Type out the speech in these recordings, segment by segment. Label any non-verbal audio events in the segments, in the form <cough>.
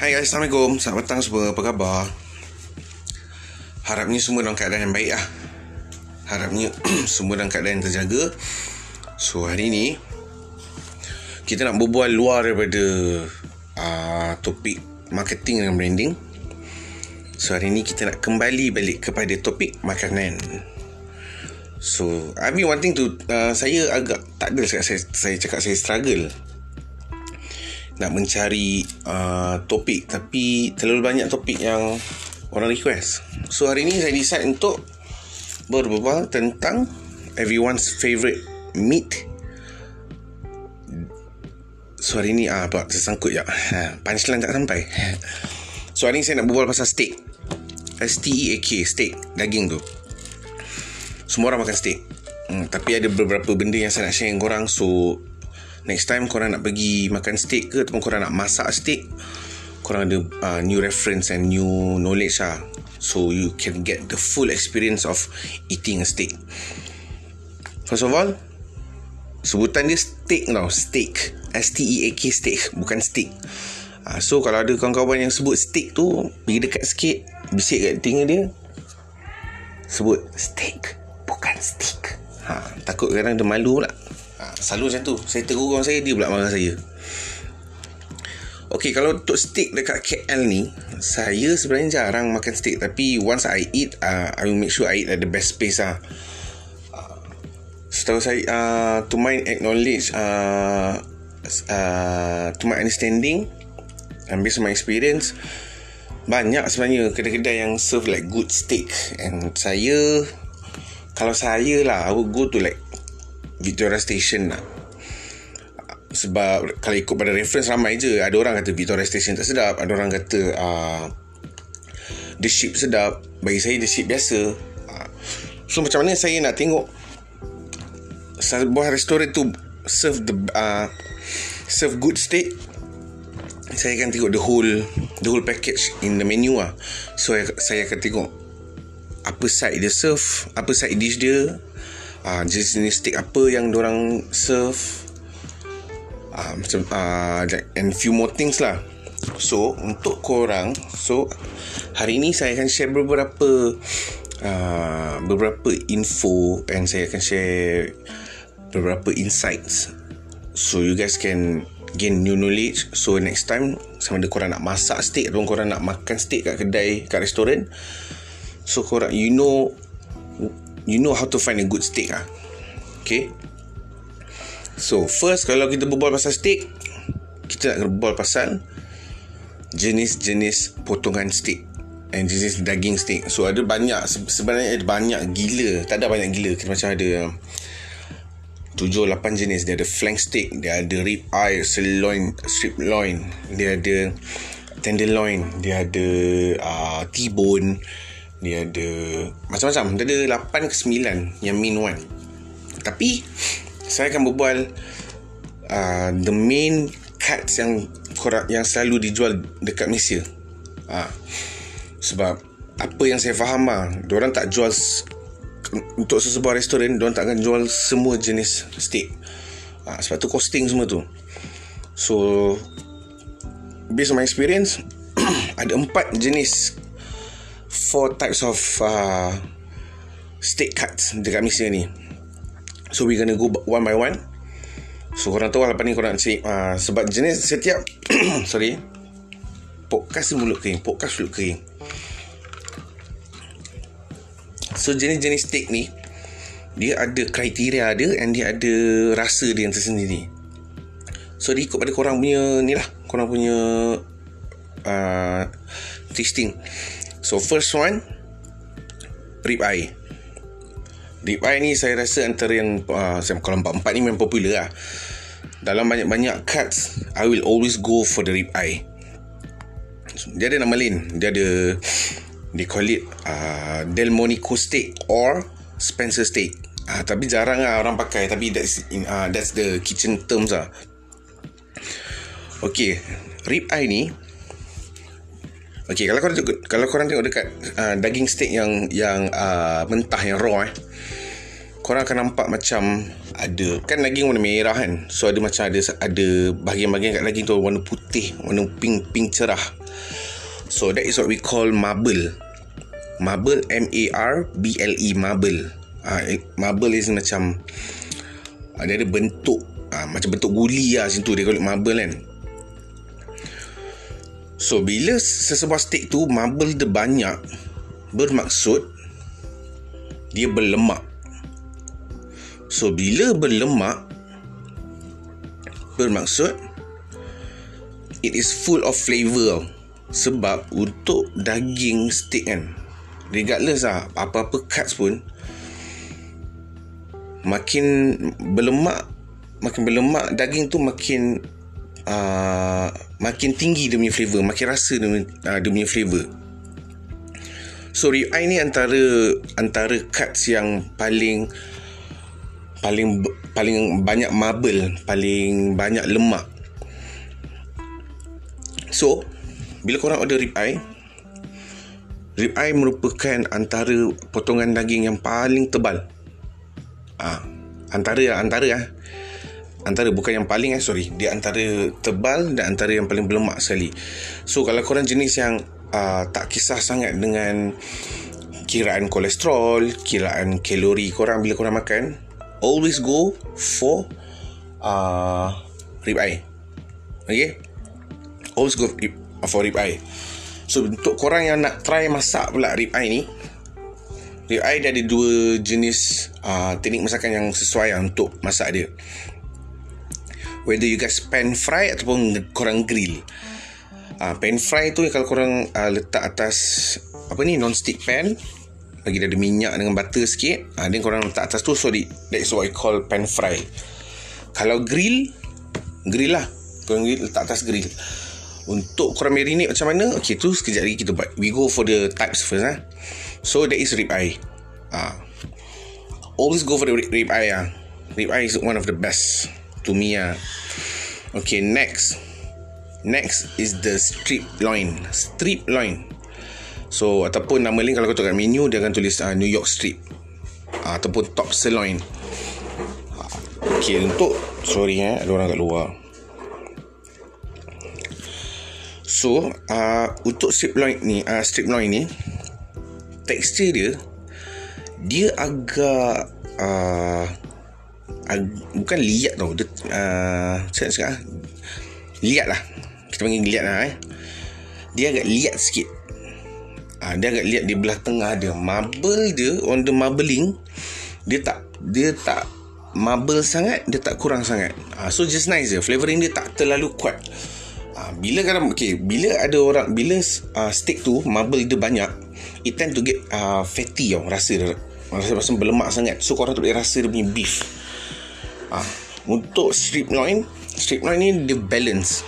Hai guys, Assalamualaikum. Selamat petang semua. Apa khabar? Harapnya semua dalam keadaan yang baik lah. Harapnya <clears throat> semua dalam keadaan yang terjaga. So, hari ni kita nak berbual luar daripada uh, topik marketing dan branding. So, hari ni kita nak kembali balik kepada topik makanan. So, I've been wanting to... Uh, saya agak tak ada saya, saya cakap saya struggle nak mencari uh, topik tapi terlalu banyak topik yang orang request. So hari ni saya decide untuk berbual tentang everyone's favorite meat. So hari ni ah apa tersangkut. Ha, punchline tak sampai. <laughs> So hari ni saya nak berbual pasal steak. S T E A K steak daging tu. Semua orang makan steak. Hmm, tapi ada beberapa benda yang saya nak share dengan korang so next time korang nak pergi makan steak ke ataupun korang nak masak steak korang ada uh, new reference and new knowledge lah. So you can get the full experience of eating a steak. First of all sebutan dia steak tau. Steak. S-T-E-A-K steak. Bukan steak. Uh, so kalau ada kawan-kawan yang sebut steak tu pergi dekat sikit bisik kat telinga dia sebut steak bukan steak. Ha, takut kadang dia malu pula. Ha, selalu macam tu. Saya tegur orang saya, dia pula marah saya. Okay, kalau untuk steak dekat KL ni, saya sebenarnya jarang makan steak. Tapi once I eat, uh, I will make sure I eat at the best place lah. Uh, setahu saya, uh, to my acknowledge, uh, uh, to my understanding, and based on my experience, banyak sebenarnya kedai-kedai yang serve like good steak. And saya, kalau saya lah, I would go to like Victoria Station lah sebab kalau ikut pada reference ramai je. Ada orang kata Victoria Station tak sedap. Ada orang kata uh, The Ship sedap. Bagi saya The Ship biasa. Uh, so macam mana saya nak tengok sebuah restoran tu serve the uh, serve good steak? Saya akan tengok the whole the whole package in the menu lah. So saya akan tengok apa side dia serve apa side dish dia uh, jenis-jenis steak apa yang orang serve? Uh, macam uh, and few more things lah. So untuk korang so hari ni saya akan share beberapa uh, beberapa info and saya akan share beberapa insights. So you guys can gain new knowledge. So next time sama ada korang nak masak steak ataupun korang nak makan steak kat kedai kat restoran. So korang you know you know how to find a good steak ah. Okay. So first kalau kita berbual pasal steak, kita nak berbual pasal jenis-jenis potongan steak and jenis daging steak. So ada banyak sebenarnya ada banyak gila, tak ada banyak gila. Kita macam ada tujuh lapan jenis dia ada flank steak dia ada rib eye sirloin strip loin dia ada tenderloin dia ada uh, T-bone dia ada macam-macam. Dia ada 8 ke 9 yang main one. Tapi saya akan berbual uh, the main cuts yang korang, yang selalu dijual dekat Malaysia. Uh, sebab apa yang saya faham lah diorang tak jual untuk sesebuah restoran diorang tak akan jual semua jenis steak. Uh, sebab tu costing semua tu. So based on my experience <clears throat> ada empat jenis four types of uh, steak cuts dekat Malaysia ni. So we gonna go one by one. So korang tahu lah lepas ni korang cek uh, sebab jenis setiap <coughs> sorry podcast mulut kering, podcast mulut kering. So jenis-jenis steak ni dia ada kriteria dia and dia ada rasa dia yang tersendiri. So dia ikut pada korang punya ni lah, korang punya uh, tasting. So first one Rib eye Rib eye ni saya rasa antara yang uh, Kalau empat-empat ni memang popular lah. Dalam banyak-banyak cuts I will always go for the rib eye Dia ada nama lain. Dia ada They call it uh, Delmonico steak Or Spencer steak. Uh, Tapi jarang lah orang pakai. Tapi that's, in, uh, that's the kitchen terms lah. Okay Rib eye ni Okey, kalau korang tengok, kalau korang tengok dekat uh, daging steak yang yang uh, mentah yang raw eh. Korang akan nampak macam ada kan daging warna merah kan. So ada macam ada ada bahagian-bahagian kat daging tu warna putih, warna pink pink cerah. So that is what we call marble. Marble M A R B L E marble. Ah uh, marble is macam uh, ada bentuk uh, macam bentuk guli lah situ dia kalau marble kan. So bila sesebuah stick tu marble dia banyak bermaksud dia berlemak. So bila berlemak bermaksud it is full of flavor sebab untuk daging steak kan regardless lah apa-apa cuts pun makin berlemak makin berlemak daging tu makin uh, makin tinggi dia punya flavor makin rasa dia, uh, dia punya flavor so rib eye ni antara antara cuts yang paling paling paling banyak marble, paling banyak lemak. So, bila korang order rib eye, rib eye merupakan antara potongan daging yang paling tebal. Ah, antara antara ah. Antara bukan yang paling eh sorry, dia antara tebal dan antara yang paling berlemak sekali. So kalau korang jenis yang uh, tak kisah sangat dengan kiraan kolesterol, kiraan kalori korang bila korang makan, always go for uh, rib eye. Okay? Always go for rib eye. So, untuk korang yang nak try masak pula rib eye ni, rib eye dia ada dua jenis uh, teknik masakan yang sesuai untuk masak dia. Whether you guys pan fry ataupun korang grill. Uh, pan fry tu kalau korang uh, letak atas apa ni non-stick pan dia ada minyak dengan butter sikit ha, then korang letak atas tu so di, that's what I call pan fry kalau grill grill lah korang grill, letak atas grill untuk korang marinate macam mana ok tu sekejap lagi kita buat we go for the types first ha. so that is rib eye ha. always go for the rib eye ha. rib eye is one of the best to me ha. ok next next is the strip loin strip loin So ataupun nama lain kalau kau tengok menu dia akan tulis uh, New York Strip uh, ataupun Top Sirloin. Okay untuk sorry eh ada orang kat luar. So uh, untuk strip loin ni uh, strip loin ni tekstur dia dia agak uh, bukan liat tau dia uh, cakap liat lah. Kita panggil liat lah eh. Dia agak liat sikit. Ha, dia agak lihat di belah tengah dia. Marble dia on the marbling dia tak dia tak marble sangat dia tak kurang sangat. Ha, so just nice je. Flavoring dia tak terlalu kuat. Ha, bila kadang okay, bila ada orang bila uh, steak tu marble dia banyak it tend to get uh, fatty tau rasa dia. Rasa, rasa berlemak sangat. So korang tu boleh rasa dia punya beef ha, untuk strip loin strip loin ni dia balance.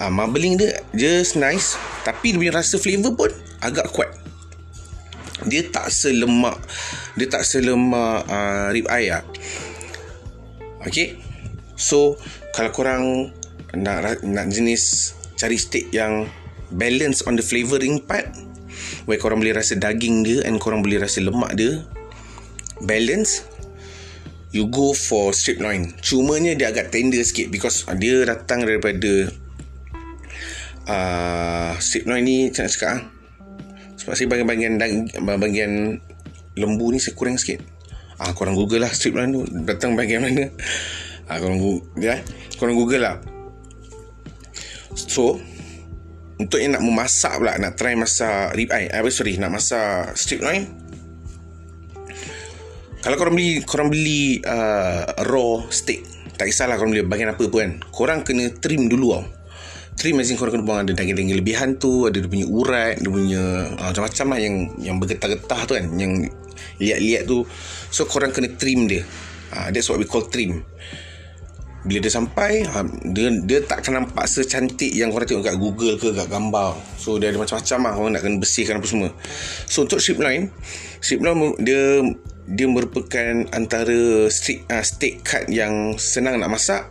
Uh, marbling dia just nice tapi dia punya rasa flavor pun agak kuat. Dia tak selemak dia tak selemak uh, rib eye lah. Okay? So Kalau korang Nak nak jenis Cari steak yang Balance on the flavouring part Where korang boleh rasa daging dia And korang boleh rasa lemak dia Balance You go for strip loin. Cumanya dia agak tender sikit Because dia datang daripada uh, Strip loin ni Macam nak cakap ah? Sebab saya bahagian-bahagian Bahagian Lembu ni saya kurang sikit. Ah, korang google lah strip loin tu. Datang bahagian mana? Ah, korang, google, ya, korang google lah. So Untuk yang nak memasak pula Nak try masak rib eye eh, Sorry Nak masak strip loin Kalau korang beli Korang beli uh, Raw steak Tak kisahlah korang beli bahagian apa pun kan. Korang kena trim dulu tau. Trim in korang kena buang ada daging-daging lebihan tu Ada dia punya urat Dia punya uh, Macam-macam lah yang Yang bergetah-getah tu kan Yang liat-liat tu. So korang kena trim dia. Uh, That's what we call trim. Bila dia sampai uh, dia, dia tak akan nampak secantik Yang korang tengok kat Google ke kat gambar. So dia ada macam-macam lah. Korang nak kena bersihkan apa semua. So untuk strip line Strip line dia Dia merupakan antara steak, uh, steak cut yang senang nak masak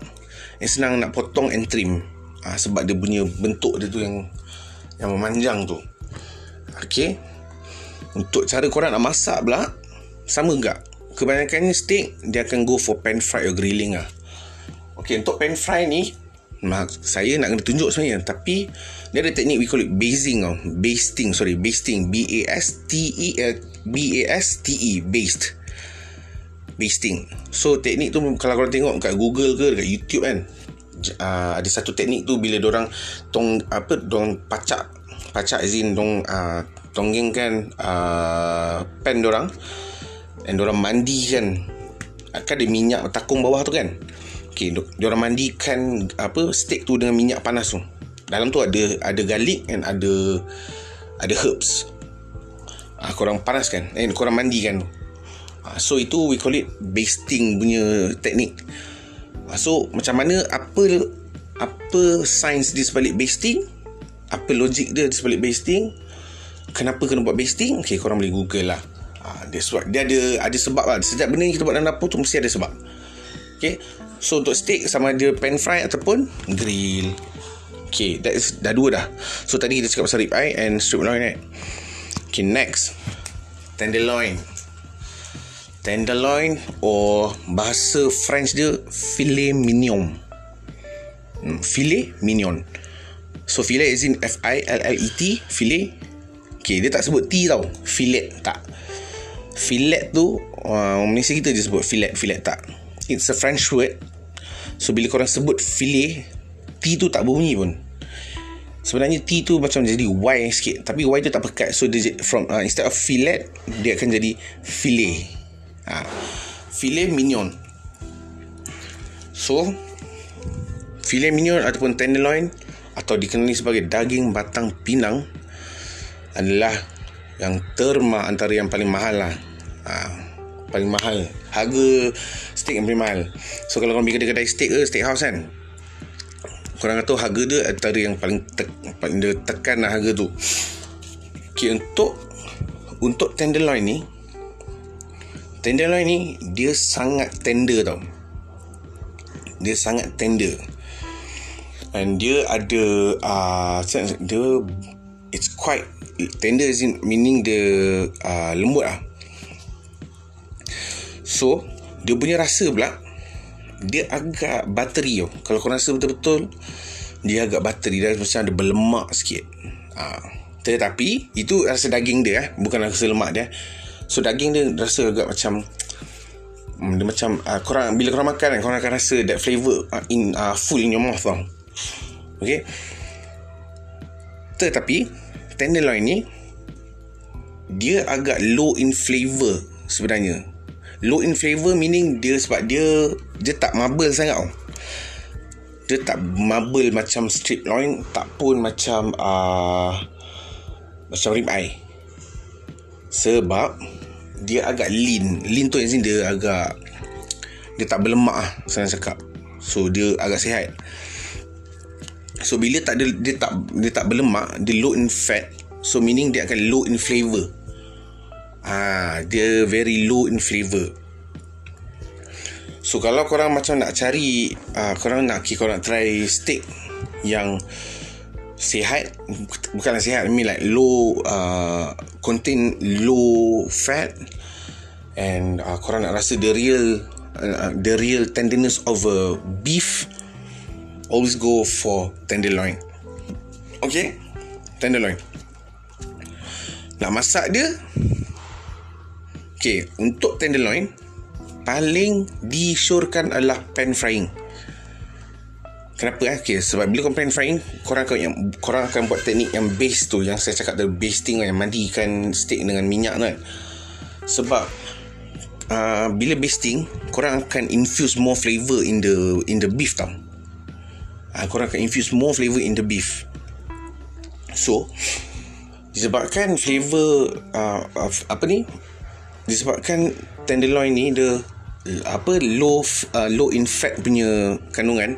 Yang senang nak potong and trim. Uh, sebab dia punya bentuk dia tu yang yang memanjang tu. Okey. Untuk cara korang nak masak pula sama enggak kebanyakannya steak dia akan go for pan fry or grilling ah okey untuk pan fry ni saya nak kena tunjuk sebenarnya. Tapi dia ada teknik we call it basing tau. Basting sorry basting. B A S T E B A S T E based. Basting. So teknik tu kalau korang tengok kat Google ke dekat YouTube kan uh, ada satu teknik tu bila orang tong apa dong pacak pacak izin dong uh, tonggeng kan uh, pen orang dan orang mandi kan. Kan ada minyak takung bawah tu kan Okay, dia orang mandikan apa steak tu dengan minyak panas tu. Dalam tu ada ada garlic and ada ada herbs. Ah, korang panas kan? Eh, korang mandikan tu. Ah, so itu we call it basting punya teknik. Ah, so macam mana apa apa sains di sebalik basting? Apa logik dia di sebalik basting? Kenapa kena buat basting? Okay, korang boleh google lah. Ah, dia, dia ada ada sebab lah. Setiap benda yang kita buat dalam dapur tu mesti ada sebab. Okay. So untuk steak sama ada pan fry ataupun grill. Okay, that is dah dua dah. So tadi kita cakap pasal rib eye and strip loin right? Okay, next. Tenderloin. Tenderloin or bahasa French dia filet mignon. Hmm, filet mignon. So filet is in F I L L E T, filet. Okay, dia tak sebut T tau. Filet tak. Filet tu uh, Malaysia kita je sebut filet, filet tak. It's a French word So bila korang sebut filet T tu tak berbunyi pun. Sebenarnya T tu macam jadi Y sikit Tapi Y tu tak pekat. So dia from uh, instead of fillet Dia akan jadi filet ha. Filet mignon. So Filet mignon ataupun tenderloin Atau dikenali sebagai daging batang pinang Adalah Yang terma antara yang paling mahal lah. Ha paling mahal. Harga steak yang paling mahal. So kalau korang pergi kedai-kedai steak ke steak house kan? Korang kata harga dia antara yang paling, te, paling dia tekan lah harga tu. Okay, untuk untuk tenderloin ni tenderloin ni dia sangat tender tau. Dia sangat tender. And dia ada uh, dia it's quite tender is in meaning dia uh, lembut lah So Dia punya rasa pula Dia agak bateri tau. Kalau kau rasa betul-betul Dia agak bateri Dia macam ada berlemak sikit. Ha. Tetapi Itu rasa daging dia eh. Bukan rasa lemak dia. So daging dia rasa agak macam hmm, Dia macam uh, korang, Bila korang makan kan Korang akan rasa that flavour uh, in uh, Full in your mouth tau. Okay? Tetapi Tenderloin ni Dia agak low in flavour Sebenarnya low in flavor meaning dia sebab dia dia tak marble sangat tau. Dia tak marble macam strip loin tak pun macam uh, macam rib eye sebab dia agak lean. Lean tu yang dia agak dia tak berlemak lah senang cakap. So dia agak sihat so bila tak ada dia tak dia tak berlemak dia low in fat. So meaning dia akan low in flavor Ah, dia very low in flavor. So kalau korang macam nak cari uh, korang nak kira korang nak try steak yang sihat bukanlah sihat I mean like low uh, contain low fat and uh, korang nak rasa the real uh, the real tenderness of a beef always go for tenderloin. Okay? Tenderloin. Nak masak dia Okay, untuk tenderloin paling disyorkan adalah pan frying. Kenapa eh? Okay, sebab bila korang pan frying, korang akan, yang, korang akan buat teknik yang base tu, yang saya cakap the basting yang mandikan steak dengan minyak kan. Sebab uh, bila basting, korang akan infuse more flavor in the in the beef tau. Uh, korang akan infuse more flavor in the beef. So, disebabkan flavor uh, apa ni disebabkan tenderloin ni dia apa low uh, low in fat punya kandungan.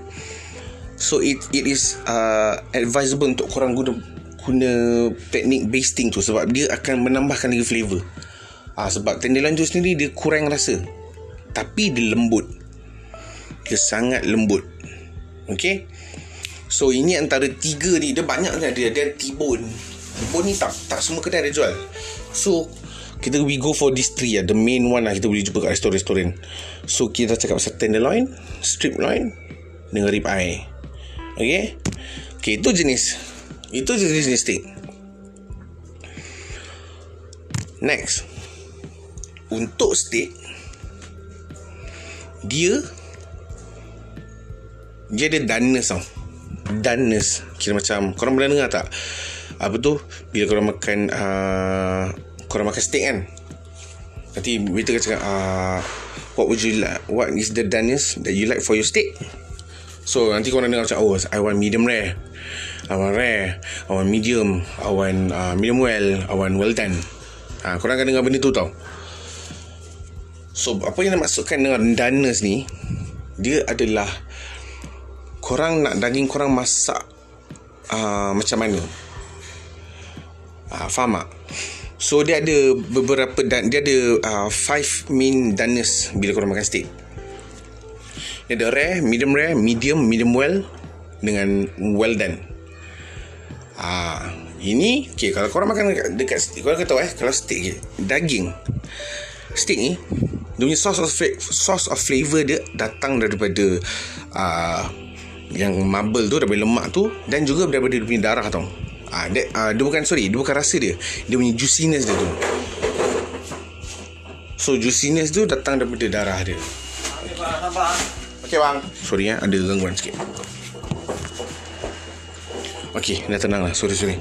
So it it is uh, advisable untuk korang guna guna teknik basting tu sebab dia akan menambahkan lagi flavor. Ah sebab tenderloin tu sendiri dia kurang rasa tapi dia lembut. Dia sangat lembut. Okay? So ini antara tiga ni Dia banyak kan dia. Dia Tibon ni tak tak semua kedai ada jual. So kita we go for this three lah. The main one lah kita boleh jumpa kat restoran-restoran. So kita cakap pasal tenderloin, strip loin dengan rib eye. Okay? Okay itu jenis. Itu jenis-jenis steak Next. Untuk steak Dia Dia ada doneness tau. Doneness Kira macam Korang pernah dengar tak? Apa tu? Bila korang makan uh, Korang makan steak kan? Nanti waiter cakap uh, What would you like What is the doneness That you like for your steak? So nanti korang dengar macam Oh I want medium rare. I want rare. I want medium. I want uh, medium well. I want well done. Ha, Korang akan dengar benda tu tau. So apa yang nak maksudkan dengan doneness ni Dia adalah Korang nak daging korang masak uh, Macam mana? Uh, Faham tak So dia ada beberapa dan dia ada uh, five main doneness bila korang makan steak. Dia ada rare, medium rare, medium, medium well dengan well done. Ah, ini okay, kalau korang makan dekat, dekat korang kata eh kalau steak je, daging. Steak ni dia punya source of source of flavor dia datang daripada uh, yang marble tu daripada lemak tu dan juga daripada dia punya darah tau. Ah, dia, ah, dia bukan sorry, dia bukan rasa dia. Dia punya juiciness dia tu. So juiciness tu datang daripada darah dia. Okey bang. Sorry ya, ada gangguan sikit. Okey, dah tenang lah. Sorry sorry.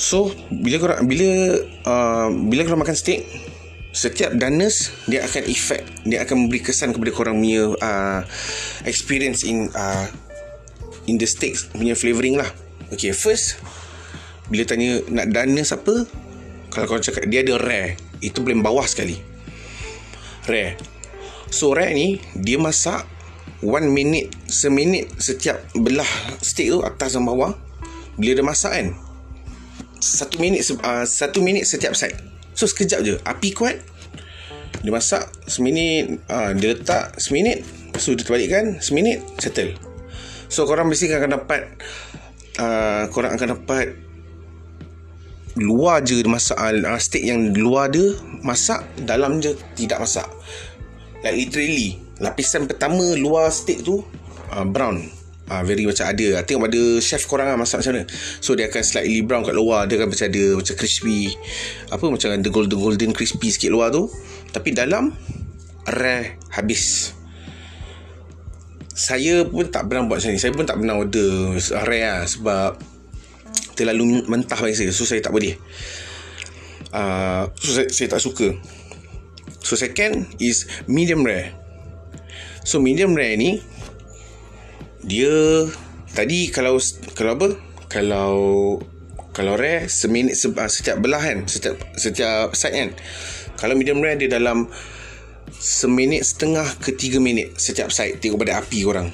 So, bila korang bila uh, bila korang makan steak, setiap doneness dia akan effect, dia akan memberi kesan kepada korang punya uh, experience in uh, in the steak punya flavouring lah. Okay, first bila tanya nak doneness apa, kalau korang cakap dia ada rare, itu paling bawah sekali. Rare. So rare ni dia masak one minute seminit setiap belah steak tu atas dan bawah bila dia masak kan satu minit uh, satu minit setiap side so sekejap je api kuat dia masak seminit uh, dia letak seminit so dia terbalikkan seminit settle so korang mesti akan dapat uh, korang akan dapat luar je masak uh, steak yang luar dia masak dalam je tidak masak. Like literally lapisan pertama luar steak tu uh, brown. Uh, very macam ada. Tengok pada chef korang lah masak macam mana. So dia akan slightly brown kat luar. Dia akan macam ada macam crispy apa macam the golden golden crispy sikit luar tu. Tapi dalam rare habis saya pun tak pernah buat macam ni. Saya pun tak pernah order rare lah sebab terlalu mentah bagi saya. So saya tak boleh. Uh, so saya, saya tak suka. So second is medium rare. So medium rare ni dia tadi kalau kalau apa? Kalau kalau rare seminit se, uh, setiap belah kan, setiap setiap side kan. Kalau medium rare dia dalam seminit setengah ke tiga minit setiap side tengok pada api korang.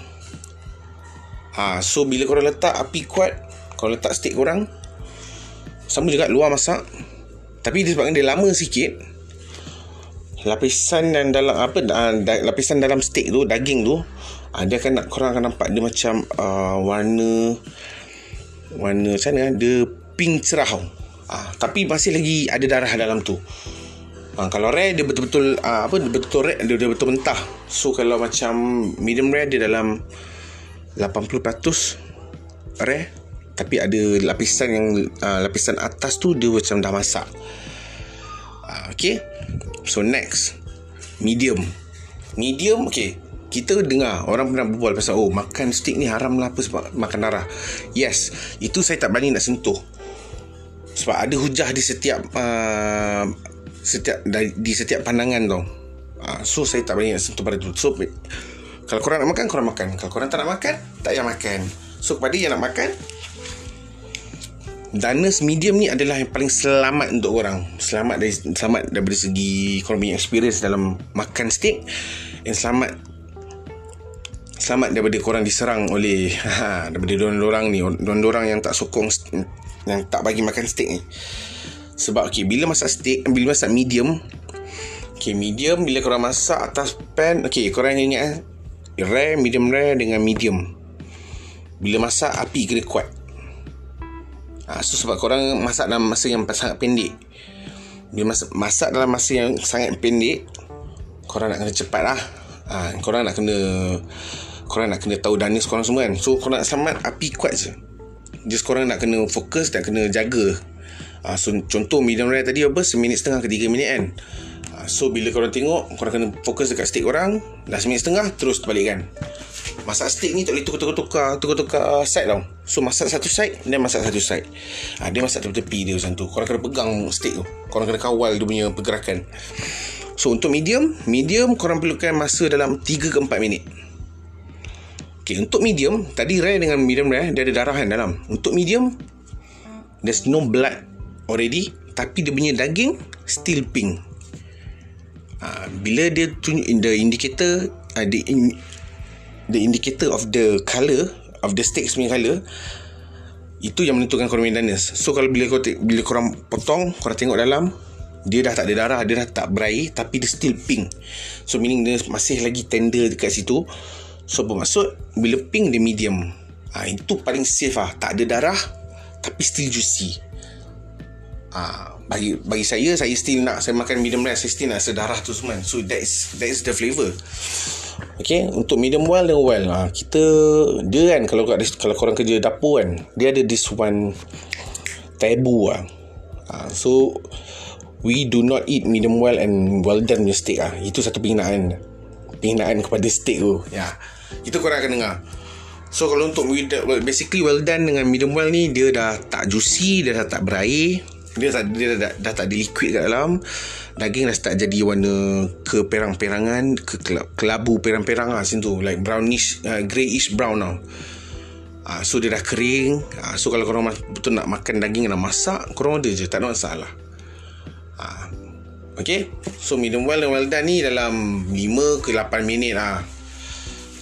Ha, so bila korang letak api kuat, kalau letak steak korang sama juga luar masak. Tapi disebabkan dia lama sikit, lapisan dan dalam apa lapisan dalam steak tu daging tu uh, dia akan nak korang akan nampak dia macam uh, warna warna macam mana dia pink cerah uh, tapi masih lagi ada darah dalam tu uh, kalau rare dia betul-betul uh, apa dia betul rare dia, dia betul mentah. So kalau macam medium rare dia dalam 80% rare. Tapi ada lapisan yang uh, lapisan atas tu dia macam dah masak. Uh, okay. So next. Medium. Medium okay. Kita dengar orang pernah berbual pasal oh makan steak ni haram lah apa sebab makan darah. Yes, itu saya tak berani nak sentuh. Sebab ada hujah di setiap uh, setiap di setiap pandangan tau. Uh, so saya tak berani nak sentuh pada tu. So kalau korang nak makan korang makan. Kalau korang tak nak makan tak payah makan. So kepada yang nak makan Doneness medium ni adalah yang paling selamat untuk orang. Selamat dari selamat daripada segi punya experience dalam makan steak dan selamat selamat daripada korang diserang oleh <laughs> ha, daripada orang-orang ni, orang-orang yang tak sokong yang tak bagi makan steak ni. Sebab okay, bila masak steak, bila masak medium, okay, medium bila korang masak atas pan, okay, korang ingat eh, rare, medium rare dengan medium. Bila masak api kena kuat. Ha, so sebab korang masak dalam masa yang sangat pendek. Bila masak, masak dalam masa yang sangat pendek Korang nak kena cepat lah. Ha, Korang nak kena korang nak kena tahu dana korang semua kan. So korang nak selamat api kuat je. Just korang nak kena fokus dan kena jaga uh, so contoh medium rare tadi apa? Seminit setengah ke tiga minit kan? Uh, so bila korang tengok korang kena fokus dekat steak korang dah seminit setengah terus balik kan? Masak steak ni tak boleh tukar-tukar tukar-tukar side tau. So masak satu side dan masak satu side. Dia masak tepi-tepi dia macam tu. Korang kena pegang steak tu. Korang kena kawal dia punya pergerakan. So untuk medium medium korang perlukan masa dalam 3 ke 4 minit. Okay, untuk medium, tadi rare dengan medium rare, dia ada darah kan dalam. Untuk medium, there's no blood already, tapi dia punya daging still pink. Uh, bila dia tunjuk in the indicator, uh, the, in, the indicator of the color, of the steak punya color, itu yang menentukan korang punya danas. So, kalau bila, korang, bila korang potong, korang tengok dalam, dia dah tak ada darah, dia dah tak berair, tapi dia still pink. So, meaning dia masih lagi tender dekat situ. So bermaksud Bila pink dia medium ha, Itu paling safe lah Tak ada darah Tapi still juicy ha, bagi bagi saya Saya still nak Saya makan medium rare Saya still nak sedarah tu semua. So that is, that is the flavour. Okay Untuk medium well dan well ha, Kita Dia kan Kalau kalau korang kerja dapur kan Dia ada this one Taboo lah ha, So We do not eat medium well And well done punya steak lah Itu satu penghinaan. Penghinaan kepada steak tu Ya. Itu korang akan dengar. So kalau untuk Basically well done Dengan medium well ni Dia dah tak juicy Dia dah tak berair Dia, tak, dia dah, dah, dah tak ada liquid kat dalam. Daging dah start jadi warna Keperang-perangan ke Kelabu perang-perang lah Macam Like brownish uh, Greyish brown tau uh, So dia dah kering. Uh, So kalau korang betul nak makan daging Nak masak Korang order je. Tak ada masalah. Uh, Okay So medium well dan well done ni Dalam 5 ke 8 minit lah.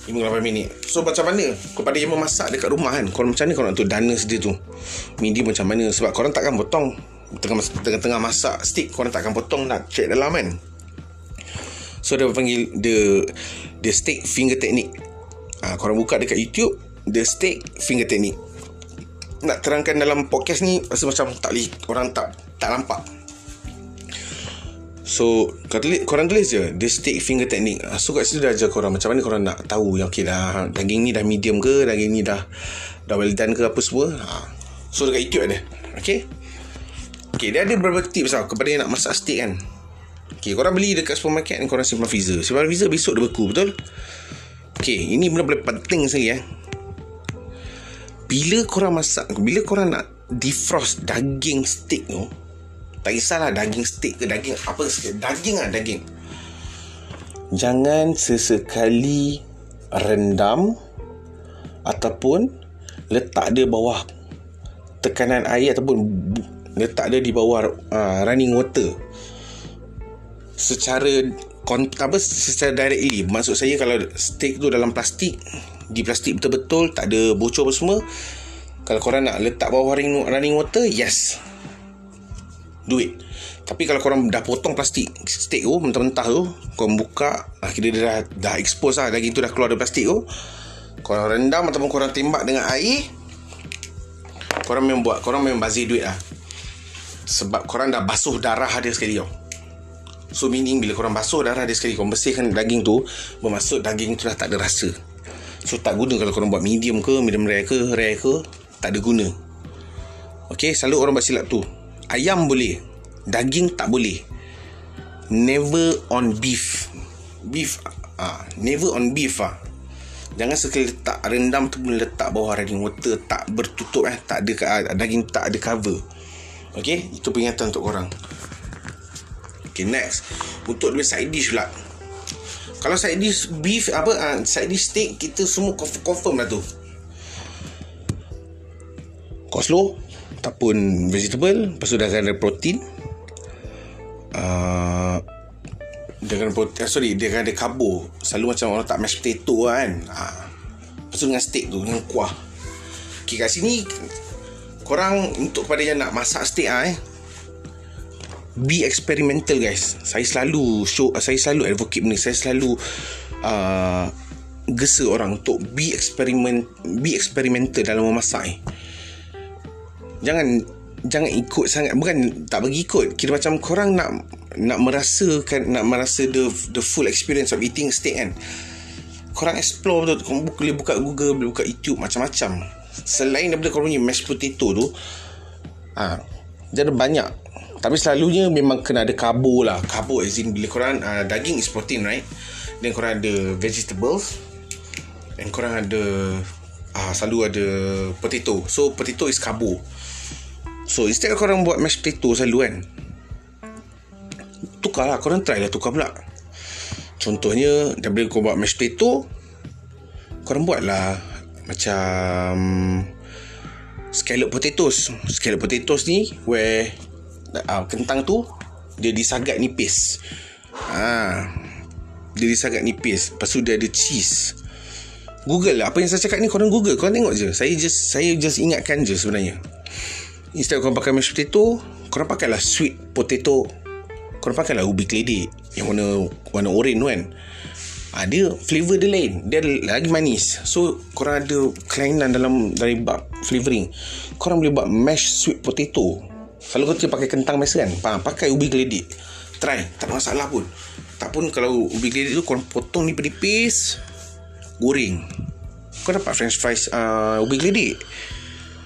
58 minit. So macam mana? Kepada yang memasak dekat rumah kan? Korang macam mana korang nak tahu dana sedia tu. Medium macam mana? Sebab korang takkan potong Tengah-tengah masak steak Korang takkan potong Nak check dalam kan? So dia panggil The The steak finger technique. Ha, Korang buka dekat YouTube The steak finger technique. Nak terangkan dalam podcast ni Rasa macam tak boleh Orang tak Tak nampak. So Korang tulis je The steak finger technique. Ah, So kat situ dah ajar korang Macam mana korang nak tahu Yang okay dah Daging ni dah medium ke Daging ni dah Dah well done ke apa semua. Ha. So dekat YouTube ada Okay Okay dia ada beberapa tips tau Kepada yang nak masak steak kan. Okay korang beli dekat supermarket ni Korang simpan freezer. Simpan freezer besok dia beku Betul? Okay ini benda paling penting sekali eh. Bila korang masak Bila korang nak Defrost daging steak tu tak kisahlah daging steak ke daging apa daging ah daging. Jangan sesekali rendam ataupun letak dia bawah tekanan air ataupun letak dia di bawah uh, running water. Secara apa secara directly. Maksud saya kalau steak tu dalam plastik di plastik betul-betul tak ada bocor apa semua kalau korang nak letak bawah running, water yes. Duit tapi kalau korang dah potong plastik steak tu mentah-mentah tu korang buka akhirnya dia dah, dah expose lah daging tu dah keluar dari plastik tu korang rendam ataupun korang tembak dengan air korang memang buat korang memang bazir duit lah sebab korang dah basuh darah dia sekali tau. So meaning bila korang basuh darah dia sekali korang bersihkan daging tu bermaksud daging tu dah tak ada rasa. So tak guna kalau korang buat medium ke medium rare ke rare ke tak ada guna. Okay, selalu orang buat silap tu. Ayam boleh daging tak boleh. Never on beef. Beef ah never on beef ah. Jangan sekali letak rendam tu pun letak bawah daging water tak bertutup eh. Tak ada ah, daging tak ada cover okey itu peringatan untuk korang. Okey next. Untuk dua side dish pula. Kalau side dish beef apa uh, side dish steak kita semua confirm, confirm lah tu. Coleslaw ataupun vegetable lepas tu dah ada protein. Uh, dia akan protein, uh, sorry dia akan ada karbo selalu macam orang tak mashed potato kan. Uh, lepas tu dengan steak tu dengan kuah. Ok kat sini korang untuk kepada yang nak masak steak ah eh. Be experimental guys. Saya selalu show saya selalu advocate ni saya selalu uh, gesa orang untuk be experiment be experimental dalam memasak eh. Jangan jangan ikut sangat. Bukan tak bagi ikut. Kira macam korang nak nak merasakan nak merasa the the full experience of eating steak kan? Korang explore betul korang boleh buka Google boleh buka YouTube macam-macam selain daripada korang punya mashed potato tu ah dia ada banyak. Tapi selalunya memang kena ada karbo lah. Karbo as in bila korang uh, daging is protein right? Then korang ada vegetables. And korang ada uh, selalu ada potato. So potato is karbo so instead korang buat mashed potato selalu kan tukar lah. Korang try lah tukar pula. Contohnya daripada kau buat mashed potato korang buat lah macam scallop potatoes scallop potatoes ni where uh, kentang tu dia disagat nipis. Ha. Dia disagat nipis. Lepas tu dia ada cheese. Google lah. Apa yang saya cakap ni korang Google. Korang tengok je. Saya just saya just ingatkan je sebenarnya. Instead korang pakai mashed potato, korang pakailah sweet potato. Korang pakailah ubi keledek yang warna warna orange tu kan. Ha, dia flavor dia lain. Dia lagi manis. So korang ada kelainan dalam dari bab flavoring. Korang boleh buat mashed sweet potato. Selalu kau pakai kentang biasa kan? Faham? Pakai ubi geledik. Try. Tak masalah pun. Tak pun kalau ubi geledik tu Kau potong nipis-nipis Goreng. Kau dapat french fries uh, Ubi geledik.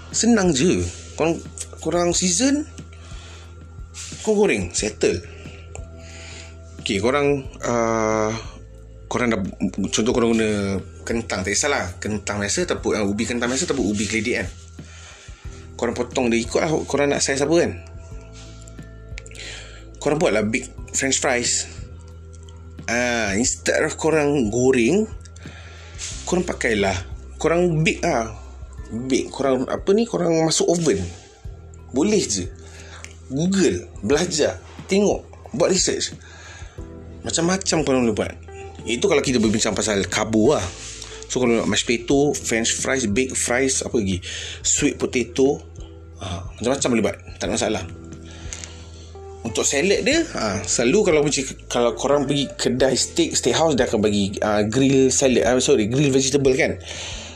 Senang je. Kau kurang season Kau goreng. Settle. Okay korang uh, Korang dah Contoh korang guna Kentang Tak kisahlah. Kentang biasa Ataupun uh, ubi kentang biasa Ataupun ubi geledik kan. Korang potong dia ikut lah korang nak size apa kan. Korang buat lah big french fries. Ah, instead of korang goreng korang pakailah korang big lah. Big korang apa ni korang masuk oven. Boleh je. Google belajar tengok buat research. Macam-macam korang boleh buat itu kalau kita berbincang pasal karbo lah. So kalau nak mashed potato French fries Baked fries Apa lagi? Sweet potato ha, Macam-macam boleh buat. Tak ada masalah. Untuk salad dia ha, Selalu kalau macam Kalau korang pergi kedai steak Steakhouse Dia akan bagi uh, Grill salad. Uh, Sorry Grill vegetable kan?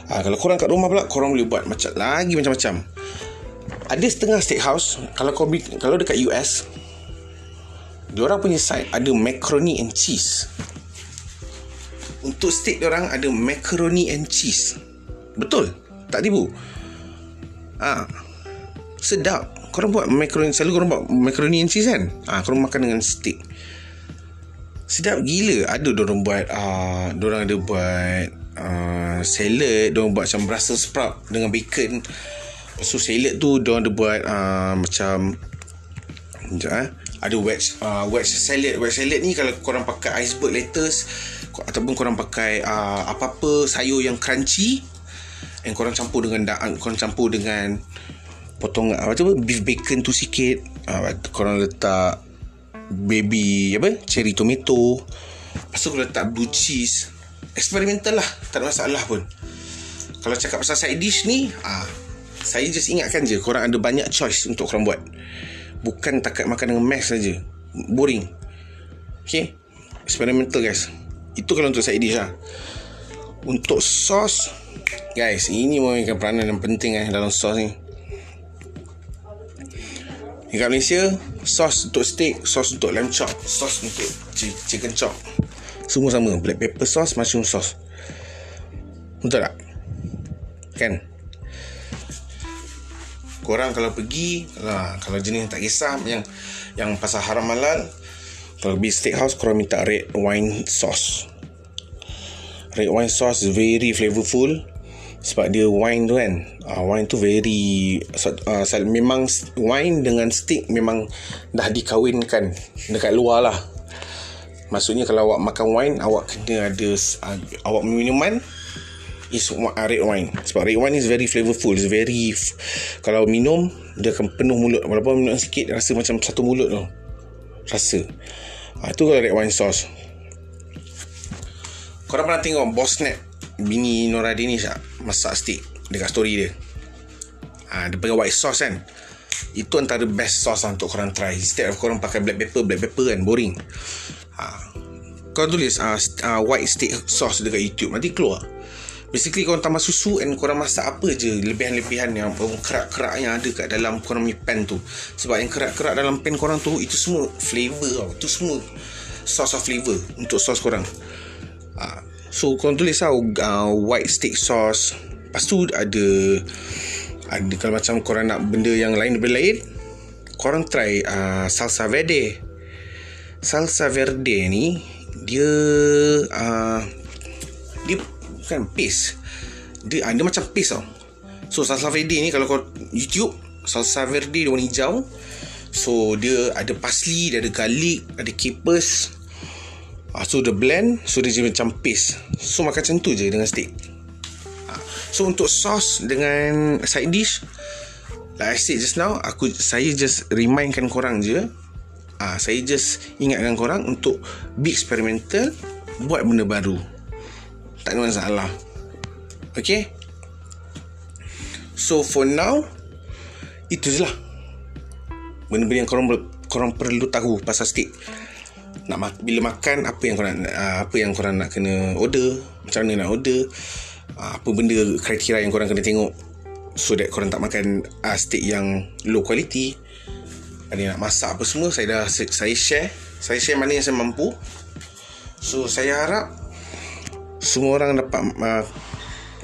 Ha, Kalau korang kat rumah pula Korang boleh buat macam Lagi macam-macam. Ada setengah steakhouse Kalau kau Kalau dekat US Diorang punya side Ada macaroni and cheese Untuk steak diorang Ada macaroni and cheese. Betul? Tak tipu? Ah, Sedap. Korang buat macaroni Selalu korang buat macaroni and cheese kan? Ha, Korang makan dengan steak. Sedap gila. Ada orang buat uh, Diorang ada buat uh, Salad. Diorang buat macam Brussels sprout Dengan bacon. Tu salad tu Diorang ada buat uh, Macam Sekejap eh. Ada wedge uh, wedge salad. Wedge salad ni kalau korang pakai iceberg lettuce ataupun korang pakai uh, apa-apa sayur yang crunchy and korang campur dengan korang campur dengan potong apa tu beef bacon tu sikit. Uh, korang letak baby apa cherry tomato. Lepas tu korang letak blue cheese. Eksperimental lah tak ada masalah pun. Kalau cakap pasal side dish ni ah, saya just ingatkan je korang ada banyak choice untuk korang buat. Bukan takat makan dengan mash saja. Boring. Okay? Eksperimental guys itu kalau untuk side dish lah untuk sos guys ini memang peranan yang penting eh dalam sos ni Dekat Malaysia Sos untuk steak Sos untuk lamb chop Sos untuk chicken chop Semua sama Black pepper sauce Mushroom sauce Betul tak? Kan? Korang kalau pergi lah, Kalau jenis tak kisah Yang yang pasal haram halal Kalau pergi steakhouse Korang minta red wine sauce. Red wine sauce is very flavorful sebab dia wine tu kan. Uh, wine tu very uh, memang wine dengan steak memang dah dikawinkan dekat luar lah. Maksudnya kalau awak makan wine awak kena ada uh, awak minuman is red wine. Sebab red wine is very flavorful is very kalau minum dia akan penuh mulut. Walaupun minum sikit rasa macam satu mulut tu. Rasa uh, tu kalau red wine sauce. Korang pernah tengok Boss Snap bini Nora Danish tak masak steak. Dekat story dia. Ha, dia pakai white sauce kan? Itu antara best sauce lah untuk korang try. Instead of korang pakai black pepper black pepper kan? Boring. Ha, korang tulis uh, uh, white steak sauce dekat YouTube. Nanti keluar basically korang tambah susu and korang masak apa je lebihan-lebihan yang kerak-kerak yang ada kat dalam korang punya pan tu. Sebab yang kerak-kerak dalam pan korang tu itu semua flavor tau. Itu semua sauce of flavor untuk sauce korang. Ha, So korang tulis lah uh, White steak sauce. Lepas tu ada Ada kalau macam korang nak benda yang lain daripada lain Korang try uh, Salsa verde. Salsa verde ni Dia uh, Dia Bukan paste. Dia, uh, dia macam paste tau. So salsa verde ni Kalau kau YouTube Salsa verde dia warna hijau. So dia ada parsley Dia ada garlic Ada capers. Ah, so the blend. So dia macam paste. So makan macam tu je dengan steak. Ah, So untuk sauce Dengan side dish Like I said just now aku Saya just remindkan korang je. Ah, Saya just ingatkan korang Untuk Be experimental Buat benda baru Tak ada masalah. Okay So for now Itu je lah. Benda-benda yang korang Korang perlu tahu Pasal steak. Nak mak- bila makan apa yang korang uh, apa yang korang nak kena order macam mana nak order uh, apa benda kriteria yang korang kena tengok so that korang tak makan uh, steak yang low quality. Ada nak masak apa semua saya dah saya share. Saya share mana yang saya mampu. So saya harap semua orang dapat uh,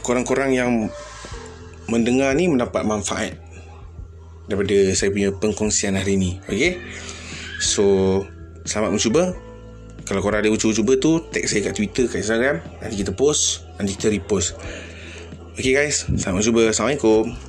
korang-korang yang mendengar ni mendapat manfaat daripada saya punya pengkongsian hari ni. Okay so Selamat mencuba. Kalau korang ada cuba-cuba tu Tag saya kat Twitter Kat Instagram. Nanti kita post Nanti kita repost. Okay guys. Selamat mencuba. Assalamualaikum